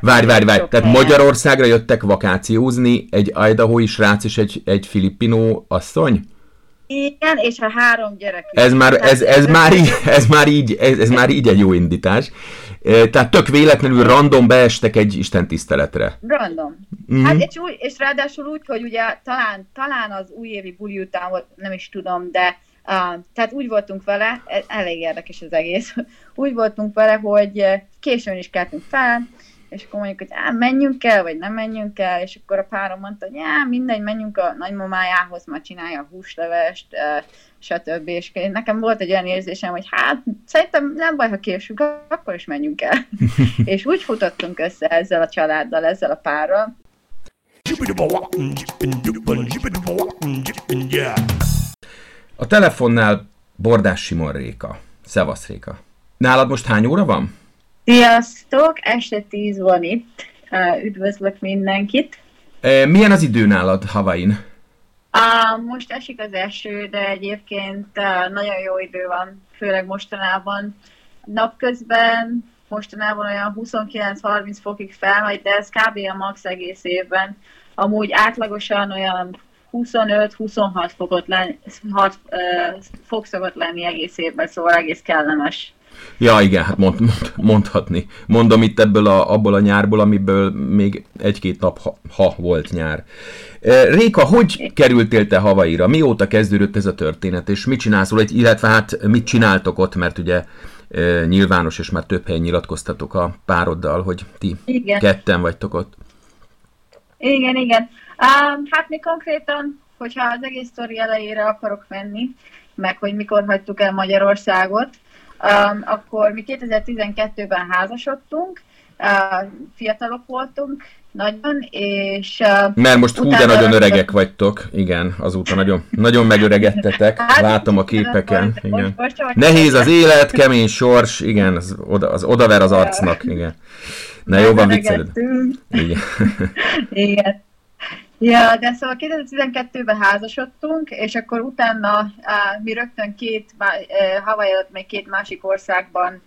Várj, várj, várj, tehát Magyarországra jöttek vakációzni egy Idaho-i srác és egy, egy filippinó asszony? Igen, és a három gyerek. Ez már, ez, ez, már így, ez, már így, ez, ez már így egy jó indítás. Tehát tök véletlenül random beestek egy Isten tiszteletre. Random. Mm-hmm. Hát és, úgy, és ráadásul úgy, hogy ugye talán, talán az újévi buli után volt, nem is tudom, de uh, tehát úgy voltunk vele, e, elég érdekes az egész, úgy voltunk vele, hogy későn is keltünk fel, és akkor mondjuk, hogy á, menjünk el, vagy nem menjünk el, és akkor a párom mondta, hogy á, mindegy, menjünk a nagymamájához, már csinálja a húslevest, stb. És nekem volt egy olyan érzésem, hogy hát szerintem nem baj, ha késünk, akkor is menjünk el. és úgy futottunk össze ezzel a családdal, ezzel a párral. A telefonnál Bordás Simon Réka. Szevasz Réka. Nálad most hány óra van? Sziasztok! Este 10 van itt. Üdvözlök mindenkit. Milyen az idő nálad Havain? Most esik az eső, de egyébként nagyon jó idő van, főleg mostanában. Napközben mostanában olyan 29-30 fokig felmegy, de ez kb. a max egész évben. Amúgy átlagosan olyan 25-26 fokot lenni, 6, uh, fok szokott lenni egész évben, szóval egész kellemes. Ja, igen, hát mond, mond, mondhatni. Mondom itt ebből a, abból a nyárból, amiből még egy-két nap, ha, ha volt nyár. Réka, hogy kerültél te Havaira? Mióta kezdődött ez a történet, és mit csinálsz illetve hát mit csináltok ott, mert ugye nyilvános, és már több helyen nyilatkoztatok a pároddal, hogy ti igen. ketten vagytok ott. Igen, igen. Um, hát mi konkrétan, hogyha az egész sztori elejére akarok menni, meg hogy mikor hagytuk el Magyarországot, um, akkor mi 2012-ben házasodtunk, uh, fiatalok voltunk, nagyon, és... Uh, Mert most hú, de nagyon öregek vagytok, igen, azóta nagyon, nagyon megöregedtetek, hát, látom a képeken, igen. Nehéz az élet, kemény sors, igen, az, oda, az odaver az arcnak, igen. Na jó, van vicceled. Igen. igen. Ja, de szóval 2012-ben házasodtunk, és akkor utána uh, mi rögtön két, uh, Hawaii előtt még két másik országban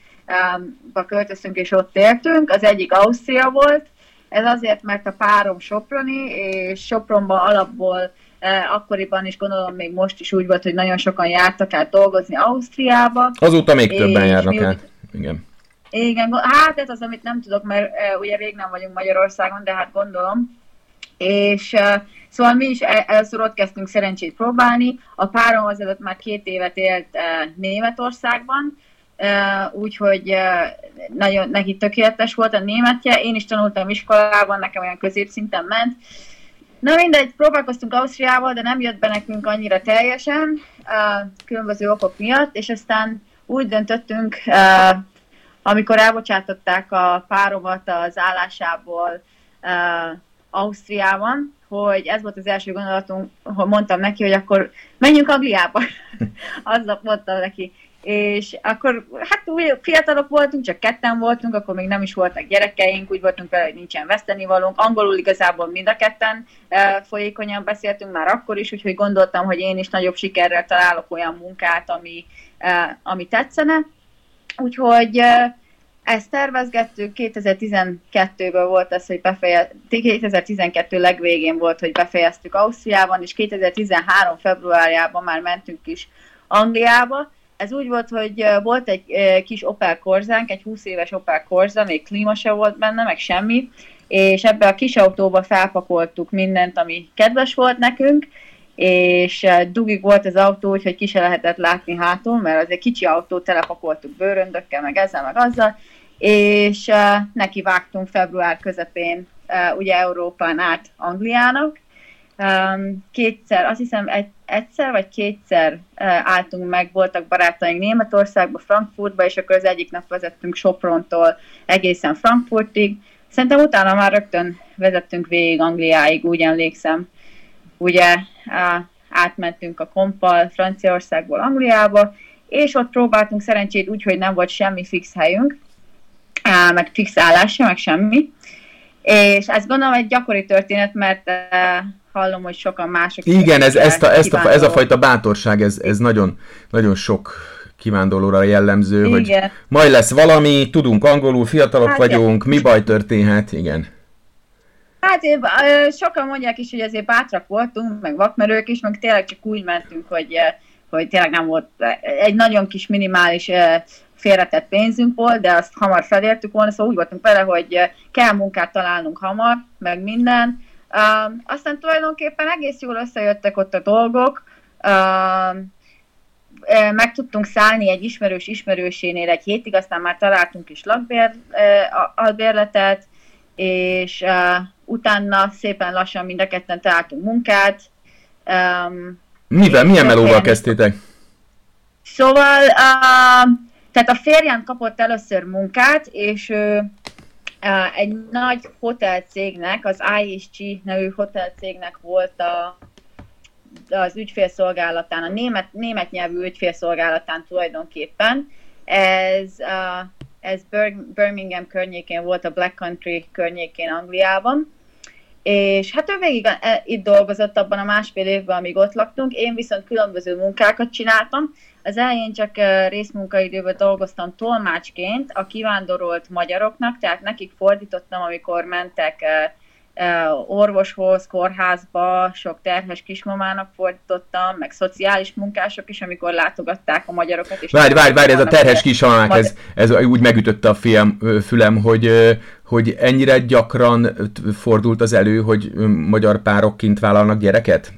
um, költöztünk, és ott éltünk. Az egyik Ausztria volt, ez azért, mert a párom Soproni, és Sopronban alapból uh, akkoriban is gondolom még most is úgy volt, hogy nagyon sokan jártak át dolgozni Ausztriába. Azóta még többen járnak át. Igen. Igen, hát ez az, amit nem tudok, mert ugye rég nem vagyunk Magyarországon, de hát gondolom és szóval mi is először ott kezdtünk szerencsét próbálni. A párom azelőtt már két évet élt Németországban, úgyhogy nagyon neki tökéletes volt a németje. Én is tanultam iskolában, nekem olyan középszinten ment. Na mindegy, próbálkoztunk Ausztriával, de nem jött be nekünk annyira teljesen, különböző okok miatt, és aztán úgy döntöttünk, amikor elbocsátották a páromat az állásából, Ausztriában, hogy ez volt az első gondolatunk, hogy mondtam neki, hogy akkor menjünk Angliába. Aznap mondtam neki. És akkor, hát úgy fiatalok voltunk, csak ketten voltunk, akkor még nem is voltak gyerekeink, úgy voltunk vele, hogy nincsen vesztenivalónk. Angolul igazából mind a ketten e, folyékonyan beszéltünk már akkor is, úgyhogy gondoltam, hogy én is nagyobb sikerrel találok olyan munkát, ami, e, ami tetszene. Úgyhogy e, ezt tervezgettük, 2012-ben volt az, hogy befejeztük, 2012 legvégén volt, hogy befejeztük Ausztriában, és 2013 februárjában már mentünk is Angliába. Ez úgy volt, hogy volt egy kis Opel Korzánk, egy 20 éves Opel Korza, még klíma se volt benne, meg semmi, és ebbe a kis autóba felpakoltuk mindent, ami kedves volt nekünk, és dugig volt az autó, úgyhogy ki se lehetett látni hátul, mert az egy kicsi autó, telepakoltuk bőröndökkel, meg ezzel, meg azzal, és uh, neki vágtunk február közepén uh, ugye Európán át Angliának. Kétszer, azt hiszem egy, egyszer vagy kétszer álltunk meg, voltak barátaink Németországba, Frankfurtba, és akkor az egyik nap vezettünk Soprontól egészen Frankfurtig. Szerintem utána már rögtön vezettünk végig Angliáig, úgy emlékszem. Ugye átmentünk a kompal Franciaországból Angliába, és ott próbáltunk szerencsét úgy, hogy nem volt semmi fix helyünk, meg fix állása, meg semmi. És ezt gondolom egy gyakori történet, mert hallom, hogy sokan mások... Igen, ez, ezt a, ezt a, ez a fajta bátorság, ez, ez nagyon, nagyon sok kivándorlóra jellemző, igen. hogy majd lesz valami, tudunk angolul, fiatalok hát, vagyunk, mi baj történhet, igen. Hát sokan mondják is, hogy azért bátrak voltunk, meg vakmerők is, meg tényleg csak úgy mentünk, hogy, hogy tényleg nem volt egy nagyon kis minimális félretett pénzünk volt, de azt hamar felértük volna, szóval úgy voltunk vele, hogy kell munkát találnunk hamar, meg minden. Aztán tulajdonképpen egész jól összejöttek ott a dolgok. Uh, meg tudtunk szállni egy ismerős ismerősénél egy hétig, aztán már találtunk is lakbérletet, és uh, utána szépen lassan mind a ketten találtunk munkát. Um, Mivel, milyen melóval kezdtétek? Szóval, uh, tehát a férjem kapott először munkát, és ő uh, egy nagy hotelcégnek, az ISG nevű hotelcégnek volt a, az ügyfélszolgálatán, a német, német nyelvű ügyfélszolgálatán tulajdonképpen. Ez, uh, ez Birmingham környékén volt, a Black Country környékén Angliában. És hát ő végig e, itt dolgozott abban a másfél évben, amíg ott laktunk, én viszont különböző munkákat csináltam. Az elején csak részmunkaidőben dolgoztam tolmácsként a kivándorolt magyaroknak, tehát nekik fordítottam, amikor mentek orvoshoz, kórházba, sok terhes kismamának fordítottam, meg szociális munkások is, amikor látogatták a magyarokat. És várj, várj, várj, ez a terhes kismamák, ez, ez úgy megütötte a fiem, fülem, hogy, hogy ennyire gyakran fordult az elő, hogy magyar párok kint vállalnak gyereket?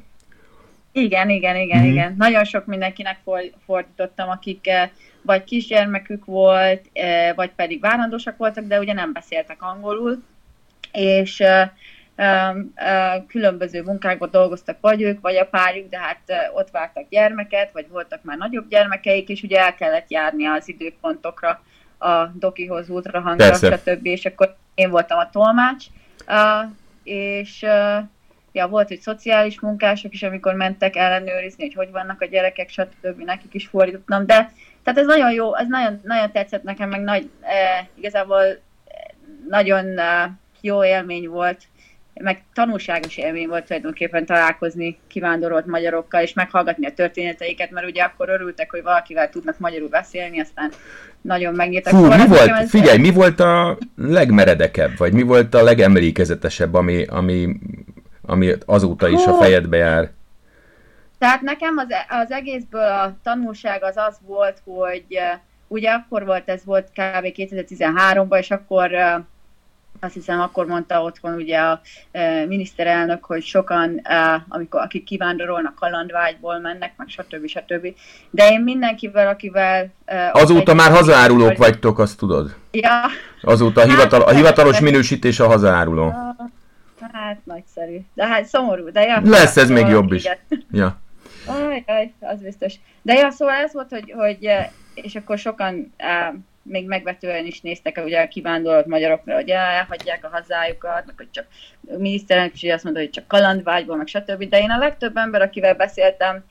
Igen, igen, igen, mm-hmm. igen. Nagyon sok mindenkinek fordítottam, akik vagy kisgyermekük volt, vagy pedig várandósak voltak, de ugye nem beszéltek angolul, és különböző munkákban dolgoztak, vagy ők, vagy a párjuk, de hát ott vártak gyermeket, vagy voltak már nagyobb gyermekeik, és ugye el kellett járni az időpontokra a dokihoz, ultrahangra, stb. És akkor én voltam a tolmács, és ja, volt, hogy szociális munkások is, amikor mentek ellenőrizni, hogy hogy vannak a gyerekek, stb. nekik is fordítottam, de tehát ez nagyon jó, ez nagyon, nagyon tetszett nekem, meg nagy, eh, igazából nagyon eh, jó élmény volt, meg tanulságos élmény volt tulajdonképpen találkozni kivándorolt magyarokkal, és meghallgatni a történeteiket, mert ugye akkor örültek, hogy valakivel tudnak magyarul beszélni, aztán nagyon megnyíltak. Fú, mi volt, ez... figyelj, mi volt a legmeredekebb, vagy mi volt a legemlékezetesebb, ami, ami, ami azóta is Hú. a fejedbe jár? Tehát nekem az, az egészből a tanulság az az volt, hogy uh, ugye akkor volt, ez volt kb. 2013-ban, és akkor uh, azt hiszem akkor mondta otthon ugye a e, miniszterelnök, hogy sokan, e, amikor, akik kivándorolnak kalandvágyból mennek, meg stb. stb. De én mindenkivel, akivel... E, Azóta már hazárulók vagy... vagytok, azt tudod? Ja. Azóta a, hivatal, a hát, hivatalos minősítés a hazáruló. Hát nagyszerű. De hát szomorú, de ja. Lesz ez még jobb is. Ja. Aj, aj, az biztos. De ja, szóval ez volt, hogy, hogy és akkor sokan még megvetően is néztek ugye a kivándorolt magyarokra, hogy elhagyják a hazájukat, meg hogy csak a miniszterelnök is azt mondta, hogy csak kalandvágyból, meg stb. De én a legtöbb ember, akivel beszéltem,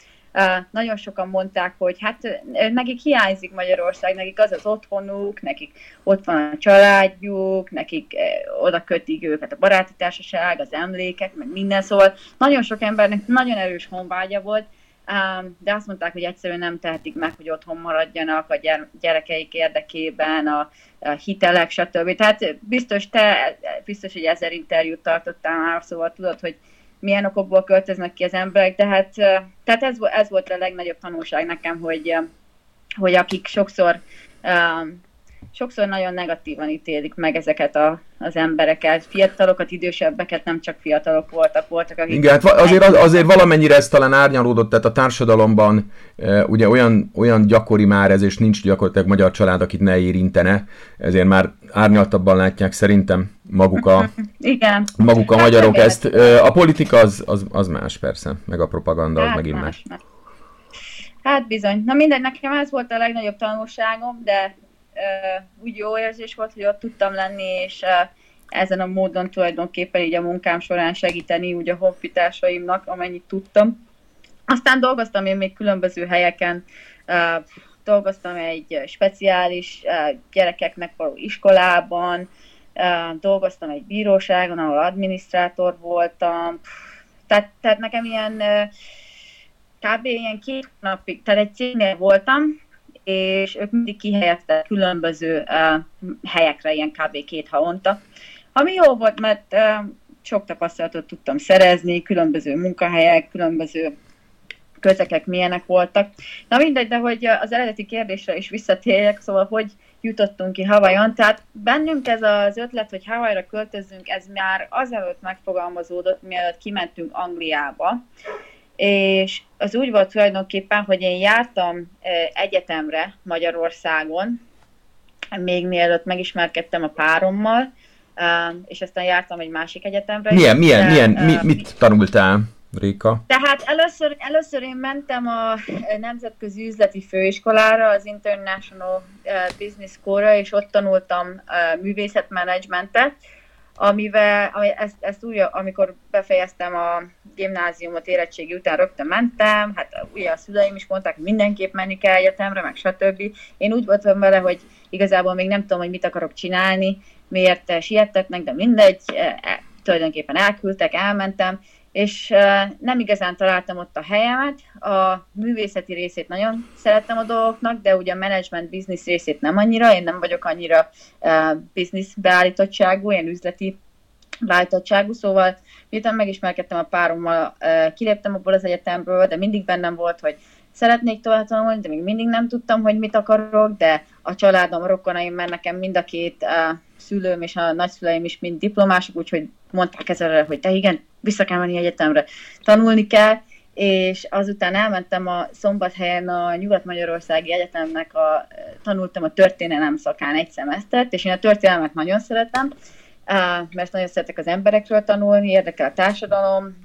nagyon sokan mondták, hogy hát nekik hiányzik Magyarország, nekik az az otthonuk, nekik ott van a családjuk, nekik oda kötik őket a baráti társaság, az emlékek, meg minden, szóval nagyon sok embernek nagyon erős honvágya volt, de azt mondták, hogy egyszerűen nem tehetik meg, hogy otthon maradjanak a gyerekeik érdekében, a, hitelek, stb. Tehát biztos te, biztos, hogy ezer interjút tartottál már, szóval tudod, hogy milyen okokból költöznek ki az emberek, de hát tehát ez, ez volt a legnagyobb tanulság nekem, hogy, hogy akik sokszor sokszor nagyon negatívan ítélik meg ezeket a, az embereket. Fiatalokat, idősebbeket, nem csak fiatalok voltak, voltak akik... Igen, hát azért, azért valamennyire ez talán árnyalódott, tehát a társadalomban e, ugye olyan, olyan gyakori már ez, és nincs gyakorlatilag magyar család, akit ne érintene, ezért már árnyaltabban látják szerintem maguk a, Igen. maguk a hát magyarok ezt. E, a politika az, az, az más persze, meg a propaganda hát az megint más. más. Hát bizony. Na mindegy, nekem ez volt a legnagyobb tanulságom, de úgy jó érzés volt, hogy ott tudtam lenni, és ezen a módon tulajdonképpen így a munkám során segíteni úgy a honfitársaimnak, amennyit tudtam. Aztán dolgoztam én még különböző helyeken, dolgoztam egy speciális gyerekeknek való iskolában, dolgoztam egy bíróságon, ahol adminisztrátor voltam, tehát, tehát nekem ilyen kb. ilyen két napig, tehát egy cégnél voltam, és ők mindig kihelyeztek különböző helyekre, ilyen kb. két havonta. Ami jó volt, mert sok tapasztalatot tudtam szerezni, különböző munkahelyek, különböző közekek milyenek voltak. Na mindegy, de hogy az eredeti kérdésre is visszatérjek, szóval hogy jutottunk ki Havajon. Tehát bennünk ez az ötlet, hogy Havajra költözzünk, ez már azelőtt megfogalmazódott, mielőtt kimentünk Angliába. És az úgy volt tulajdonképpen, hogy én jártam egyetemre Magyarországon, még mielőtt megismerkedtem a párommal, és aztán jártam egy másik egyetemre. Milyen, milyen, de, milyen, mi, mit tanultál? Réka? Tehát először, először én mentem a Nemzetközi Üzleti Főiskolára, az International Business School-ra, és ott tanultam művészetmenedzsmentet, amivel ezt, ezt úgy, amikor befejeztem a gimnáziumot érettségi után rögtön mentem, hát ugye a szüleim is mondták, mindenképp menni kell egyetemre, meg stb. Én úgy voltam vele, hogy igazából még nem tudom, hogy mit akarok csinálni, miért siettetnek, de mindegy, e, e, tulajdonképpen elküldtek, elmentem, és nem igazán találtam ott a helyemet. A művészeti részét nagyon szerettem a dolgoknak, de ugye a management business részét nem annyira, én nem vagyok annyira business beállítottságú, én üzleti beállítottságú, szóval miután megismerkedtem a párommal, kiléptem abból az egyetemről, de mindig bennem volt, hogy szeretnék tovább tanulni, de még mindig nem tudtam, hogy mit akarok, de a családom, a rokonaim, mert nekem mind a két szülőm és a nagyszüleim is mind diplomások, úgyhogy mondták ezzel, hogy te igen, vissza kell menni egyetemre, tanulni kell, és azután elmentem a Szombathelyen a Nyugat-Magyarországi Egyetemnek, a, tanultam a történelem szakán egy szemesztert, és én a történelmet nagyon szeretem, mert nagyon szeretek az emberekről tanulni, érdekel a társadalom,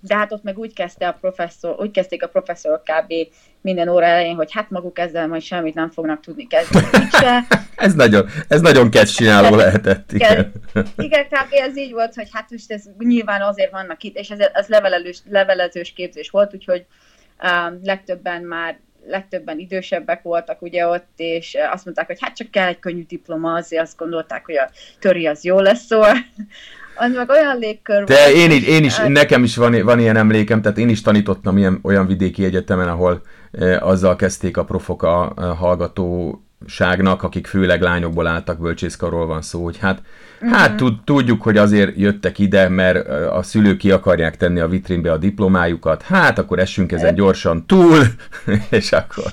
de hát ott meg úgy kezdte a professzor, úgy kezdték a professzorok kb. Minden óra elején, hogy hát maguk ezzel majd semmit nem fognak tudni kezdeni. ez nagyon, ez nagyon csináló lehetett. Igen. igen, igen kb. ez így volt, hogy hát most ez nyilván azért vannak itt, és ez, ez levelezős, levelezős képzés volt, úgyhogy um, legtöbben már legtöbben idősebbek voltak ugye ott, és azt mondták, hogy hát csak kell egy könnyű diploma, azért azt gondolták, hogy a töri az jó lesz, szóval az meg olyan légkör De volt, én, is, én is, nekem is van, van ilyen emlékem, tehát én is tanítottam ilyen, olyan vidéki egyetemen, ahol azzal kezdték a profok a, a hallgatóságnak, akik főleg lányokból álltak, bölcsészkarról van szó, hogy hát, uh-huh. hát tud, tudjuk, hogy azért jöttek ide, mert a szülők ki akarják tenni a vitrínbe a diplomájukat, hát akkor essünk ezen gyorsan túl, és akkor...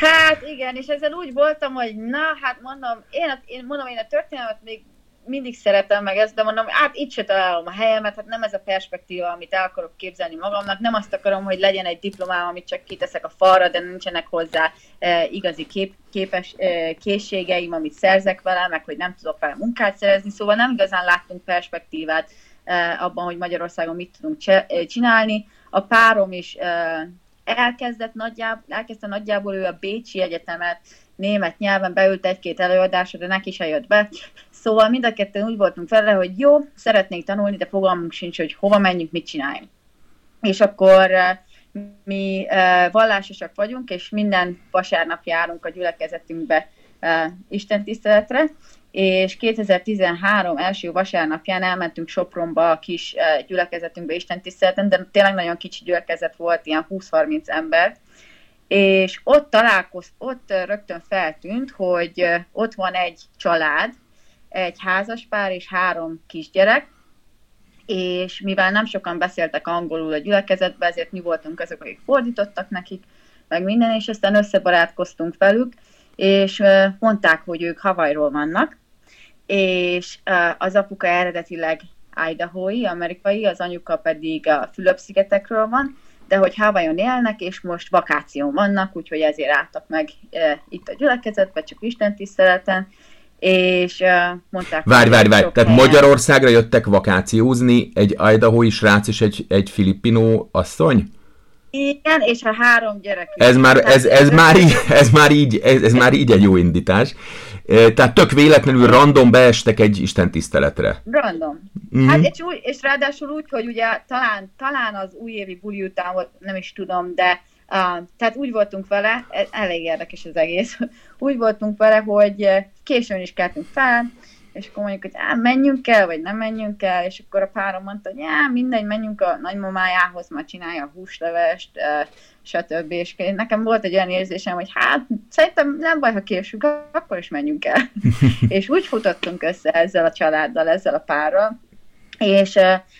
Hát igen, és ezzel úgy voltam, hogy na, hát mondom, én, én mondom, én a történelmet még mindig szeretem meg ezt, de mondom, hát itt se találom a helyemet, hát nem ez a perspektíva, amit el akarok képzelni magamnak, nem azt akarom, hogy legyen egy diplomám, amit csak kiteszek a falra, de nincsenek hozzá e, igazi kép, képes e, készségeim, amit szerzek vele, meg hogy nem tudok vele munkát szerezni, szóval nem igazán láttunk perspektívát e, abban, hogy Magyarországon mit tudunk e, csinálni. A párom is e, elkezdett nagyjából, elkezdte nagyjából ő a Bécsi Egyetemet német nyelven beült egy-két előadásra, de neki se jött be. Szóval mind a ketten úgy voltunk vele, hogy jó, szeretnénk tanulni, de fogalmunk sincs, hogy hova menjünk, mit csináljunk. És akkor eh, mi uh, vallásosak vagyunk, és minden vasárnap járunk a gyülekezetünkbe uh, Isten tiszteletre, és 2013 első vasárnapján elmentünk Sopronba a kis gyülekezetünkbe Isten tiszteleten, de tényleg nagyon kicsi gyülekezet volt, ilyen 20-30 ember, és ott találkozt, ott rögtön feltűnt, hogy ott van egy család, egy házaspár és három kisgyerek, és mivel nem sokan beszéltek angolul a gyülekezetbe, ezért mi voltunk azok, akik fordítottak nekik, meg minden, és aztán összebarátkoztunk velük, és mondták, hogy ők Havajról vannak, és az apuka eredetileg Idaho-i, amerikai, az anyuka pedig a Fülöp-szigetekről van, de hogy Havajon élnek, és most vakáción vannak, úgyhogy ezért álltak meg itt a gyülekezetbe, csak Isten tiszteleten, és uh, mondták... Várj, várj, várj, tehát helyen... Magyarországra jöttek vakációzni egy Idaho-i srác és egy, egy filippinó asszony? Igen, és a három gyerek. Ez már, ez, ez, már így, ez, már így, ez, ez már így egy jó indítás. Tehát tök véletlenül random beestek egy Isten tiszteletre. Random. Mm-hmm. Hát és, úgy, és ráadásul úgy, hogy ugye talán, talán az újévi buli után volt, nem is tudom, de uh, tehát úgy voltunk vele, e, elég érdekes az egész, úgy voltunk vele, hogy későn is keltünk fel, és akkor mondjuk, hogy á, menjünk el, vagy nem menjünk el, és akkor a párom mondta, hogy á, mindegy, menjünk a nagymamájához, ma csinálja a húslevest, stb. És nekem volt egy olyan érzésem, hogy hát szerintem nem baj, ha késünk, akkor is menjünk el. és úgy futottunk össze ezzel a családdal, ezzel a párral, és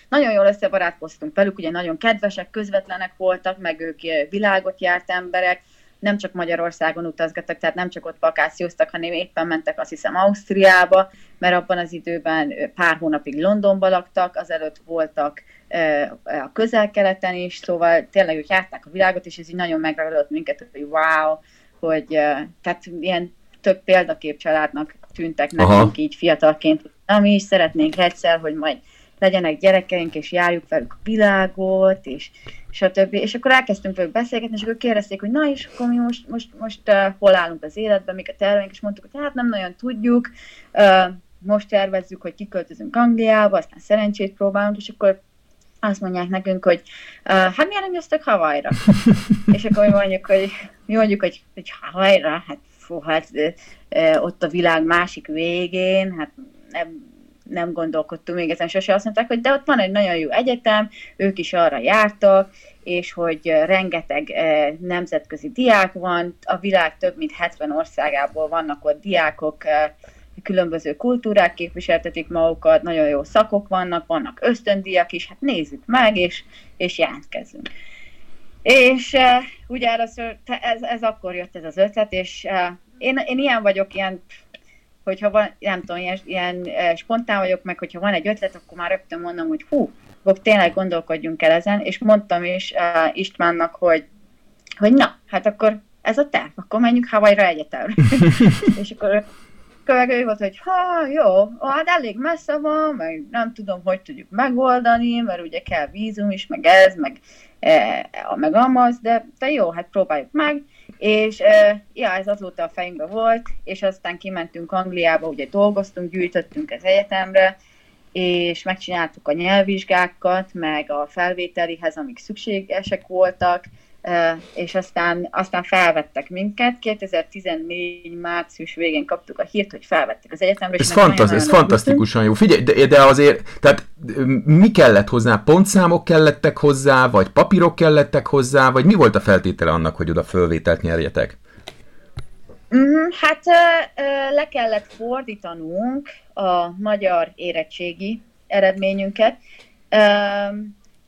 nagyon jól összebarátkoztunk velük, ugye nagyon kedvesek, közvetlenek voltak, meg ők világot járt emberek, nem csak Magyarországon utazgattak, tehát nem csak ott vakációztak, hanem éppen mentek azt hiszem Ausztriába, mert abban az időben pár hónapig Londonba laktak, azelőtt voltak a közel-keleten is, szóval tényleg ők járták a világot, és ez így nagyon megragadott minket, hogy wow, hogy tehát ilyen több példakép családnak tűntek nekünk Aha. így fiatalként, hogy mi is szeretnénk egyszer, hogy majd legyenek gyerekeink, és járjuk velük a világot, és stb. És akkor elkezdtünk velük beszélgetni, és akkor kérdezték, hogy na és akkor mi most, most, most uh, hol állunk az életben, mik a terveink, és mondtuk, hogy hát nem nagyon tudjuk, uh, most tervezzük, hogy kiköltözünk Angliába, aztán szerencsét próbálunk, és akkor azt mondják nekünk, hogy uh, hát miért nem jöttek Havajra? és akkor mi mondjuk, hogy mi mondjuk, hogy, hogy Havajra, hát fú, hát uh, ott a világ másik végén, hát nem, nem gondolkodtunk még ezen sose, azt mondták, hogy de ott van egy nagyon jó egyetem, ők is arra jártak, és hogy rengeteg nemzetközi diák van, a világ több mint 70 országából vannak ott diákok, különböző kultúrák képviseltetik magukat, nagyon jó szakok vannak, vannak ösztöndiak is, hát nézzük meg, és, és jelentkezzünk. És uh, ugye először ez, ez akkor jött ez az ötlet, és uh, én, én ilyen vagyok, ilyen hogyha van, nem tudom, ilyen, ilyen spontán vagyok, meg hogyha van egy ötlet, akkor már rögtön mondom, hogy hú, akkor tényleg gondolkodjunk el ezen, és mondtam is uh, Istvánnak, hogy, hogy na, hát akkor ez a terv, akkor menjünk Havajra egyetemre. és akkor akkor ő volt, hogy ha, jó, hát elég messze van, meg nem tudom, hogy tudjuk megoldani, mert ugye kell vízum is, meg ez, meg, e, meg amaz, de, de jó, hát próbáljuk meg. És ja, ez azóta a fejünkben volt, és aztán kimentünk Angliába, ugye dolgoztunk, gyűjtöttünk az egyetemre, és megcsináltuk a nyelvvizsgákat, meg a felvételihez, amik szükségesek voltak, és aztán, aztán felvettek minket. 2014 március végén kaptuk a hírt, hogy felvettek az egyetemre. Ez, fantaz, ez fantasztikusan jó. Figyelj, de, de azért, tehát mi kellett hozzá? Pontszámok kellettek hozzá, vagy papírok kellettek hozzá, vagy mi volt a feltétele annak, hogy oda fölvételt nyerjetek? Mm, hát le kellett fordítanunk a magyar érettségi eredményünket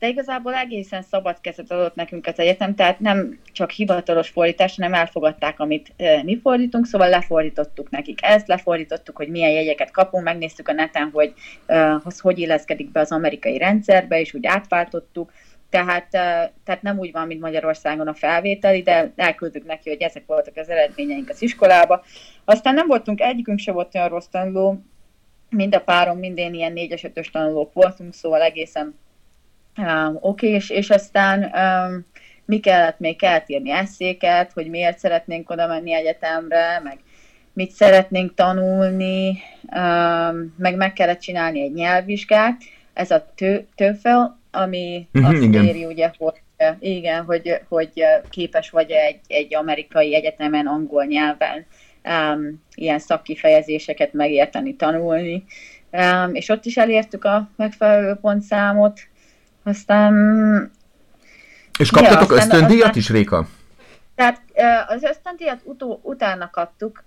de igazából egészen szabad kezet adott nekünk az egyetem, tehát nem csak hivatalos fordítás, hanem elfogadták, amit mi fordítunk, szóval lefordítottuk nekik ezt, lefordítottuk, hogy milyen jegyeket kapunk, megnéztük a neten, hogy az hogy illeszkedik be az amerikai rendszerbe, és úgy átváltottuk, tehát, tehát nem úgy van, mint Magyarországon a felvételi, de elküldtük neki, hogy ezek voltak az eredményeink az iskolába. Aztán nem voltunk, egyikünk se volt olyan rossz tanuló, mind a párom, minden ilyen négyes, ötös tanulók voltunk, szóval egészen Um, Oké, és, és aztán um, mi kellett még? Kellett írni eszéket, hogy miért szeretnénk oda menni egyetemre, meg mit szeretnénk tanulni, um, meg meg kellett csinálni egy nyelvvizsgát. Ez a TOEFL, ami mm-hmm, azt igen. éri, ugye, hogy igen, hogy, hogy képes vagy egy, egy amerikai egyetemen angol nyelven um, ilyen szakkifejezéseket megérteni, tanulni. Um, és ott is elértük a megfelelő pontszámot, aztán... És kaptatok ja, ösztöndíjat aztán, is, Réka? Tehát az ösztöndíjat utó, utána kaptuk.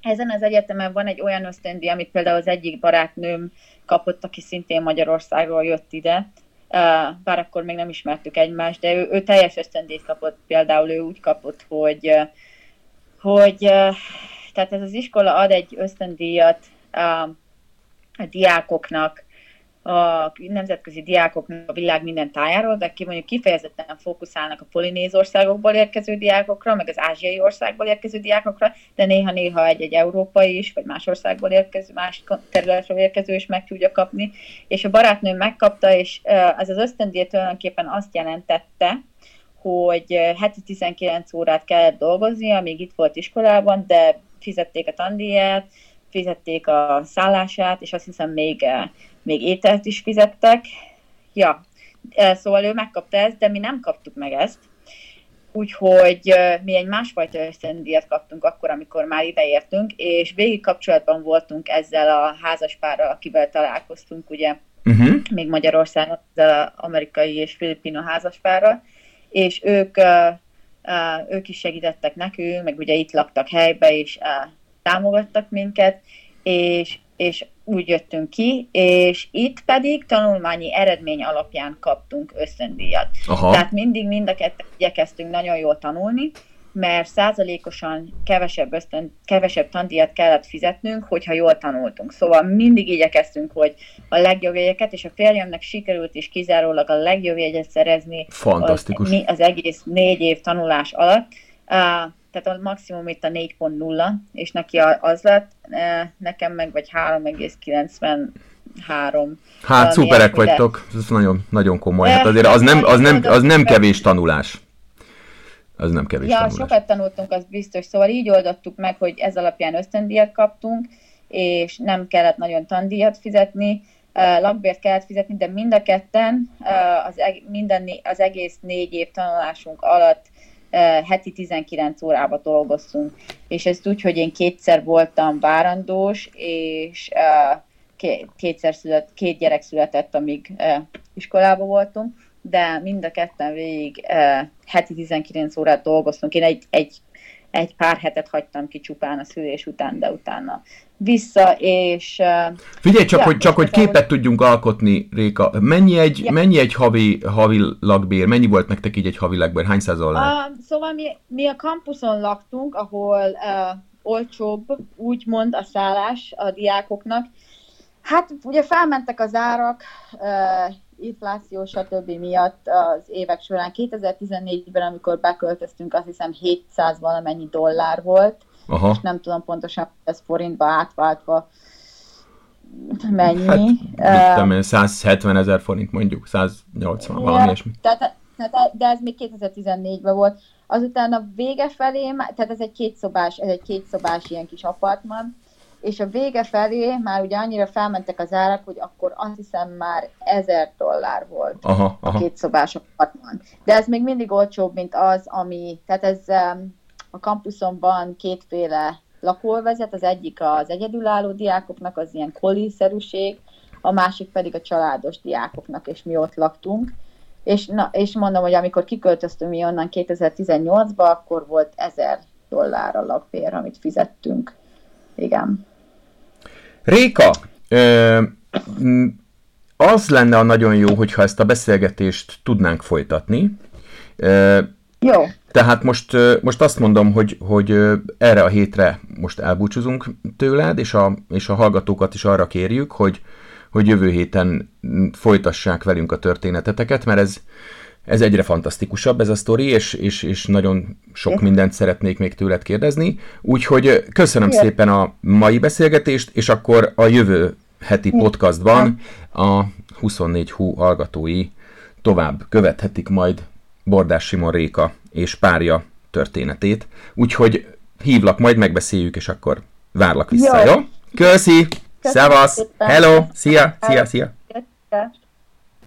Ezen az egyetemen van egy olyan ösztöndíj, amit például az egyik barátnőm kapott, aki szintén Magyarországról jött ide, bár akkor még nem ismertük egymást, de ő, ő teljes ösztöndíjat kapott, például ő úgy kapott, hogy, hogy tehát ez az iskola ad egy ösztöndíjat a diákoknak, a nemzetközi diákoknak a világ minden tájáról, de ki mondjuk kifejezetten fókuszálnak a polinéz országokból érkező diákokra, meg az ázsiai országból érkező diákokra, de néha-néha egy-egy európai is, vagy más országból érkező, más területről érkező is meg tudja kapni. És a barátnőm megkapta, és ez az ösztöndíj tulajdonképpen azt jelentette, hogy heti 19 órát kellett dolgozni, amíg itt volt iskolában, de fizették a tandíját, fizették a szállását, és azt hiszem még még ételt is fizettek. Ja, szóval ő megkapta ezt, de mi nem kaptuk meg ezt. Úgyhogy mi egy másfajta ösztöndíjat kaptunk akkor, amikor már ideértünk, és végig kapcsolatban voltunk ezzel a házaspárral, akivel találkoztunk, ugye, uh-huh. még Magyarországon, ezzel az amerikai és filipino házaspárral, és ők, ők is segítettek nekünk, meg ugye itt laktak helybe, és támogattak minket, és, és úgy jöttünk ki, és itt pedig tanulmányi eredmény alapján kaptunk ösztöndíjat. Aha. Tehát mindig mind a kettő igyekeztünk nagyon jól tanulni, mert százalékosan kevesebb, ösztön, kevesebb tandíjat kellett fizetnünk, hogyha jól tanultunk. Szóval mindig igyekeztünk, hogy a legjobb jegyeket, és a férjemnek sikerült is kizárólag a legjobb jegyet szerezni Fantasztikus. Az, az egész négy év tanulás alatt. Tehát a maximum itt a 4.0, és neki az lett, nekem meg vagy 3,93. Hát szuperek vagytok, ez nagyon, nagyon komoly. Hát azért az nem, az, nem, az nem kevés tanulás. Az nem kevés ja, tanulás. sokat tanultunk, az biztos. Szóval így oldottuk meg, hogy ez alapján ösztöndíjat kaptunk, és nem kellett nagyon tandíjat fizetni, lakbért kellett fizetni, de mind a ketten az, minden, az egész négy év tanulásunk alatt heti 19 órába dolgoztunk. És ezt úgy, hogy én kétszer voltam várandós, és kétszer szület, két gyerek született, amíg iskolában voltunk, de mind a ketten végig heti 19 órát dolgoztunk. Én egy, egy egy pár hetet hagytam ki csupán a szülés után, de utána vissza, és... Figyelj, csak, ja, hogy, csak hogy képet tudjunk alkotni, Réka, mennyi egy, ja. mennyi egy havi, havi lakbér? Mennyi volt nektek így egy havi lakbér? Hány száz Uh, szóval mi, mi a kampuszon laktunk, ahol uh, olcsóbb, úgymond a szállás a diákoknak. Hát ugye felmentek az árak, uh, infláció, stb. miatt az évek során. 2014-ben, amikor beköltöztünk, azt hiszem 700 valamennyi dollár volt, Aha. és nem tudom pontosan, ez forintba átváltva mennyi. Hát, uh, 170 ezer forint mondjuk, 180, yeah, valami ilyesmi. Tehát, tehát, de ez még 2014-ben volt. Azután a vége felé, tehát ez egy kétszobás, ez egy kétszobás ilyen kis apartman, és a vége felé már ugye annyira felmentek az árak, hogy akkor azt hiszem már ezer dollár volt aha, aha. a két szobás apartman. De ez még mindig olcsóbb, mint az, ami, tehát ez a kampuszomban kétféle lakóvezet, az egyik az egyedülálló diákoknak, az ilyen koliszerűség, a másik pedig a családos diákoknak, és mi ott laktunk. És, na, és mondom, hogy amikor kiköltöztünk mi onnan 2018-ba, akkor volt 1000 dollár a lakbér, amit fizettünk. Igen. Réka, ö, az lenne a nagyon jó, hogyha ezt a beszélgetést tudnánk folytatni. Ö, jó. Tehát most, most azt mondom, hogy, hogy erre a hétre most elbúcsúzunk tőled, és a, és a hallgatókat is arra kérjük, hogy, hogy jövő héten folytassák velünk a történeteteket, mert ez, ez egyre fantasztikusabb ez a sztori, és, és, és nagyon sok mindent szeretnék még tőled kérdezni. Úgyhogy köszönöm Igen. szépen a mai beszélgetést, és akkor a jövő heti podcastban a 24 hú hallgatói tovább követhetik majd Bordás Simon Réka és párja történetét. Úgyhogy hívlak, majd megbeszéljük, és akkor várlak vissza, jó? jó? Köszi! Szevasz! Hello! Szia! Szia! Szia!